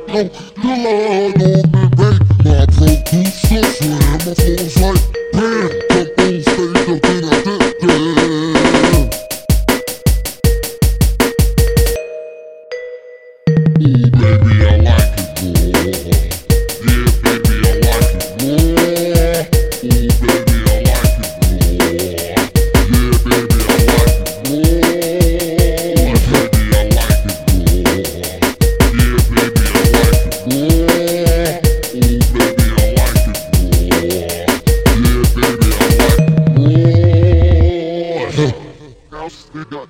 right now. Till I don't be my producer. Girls, we got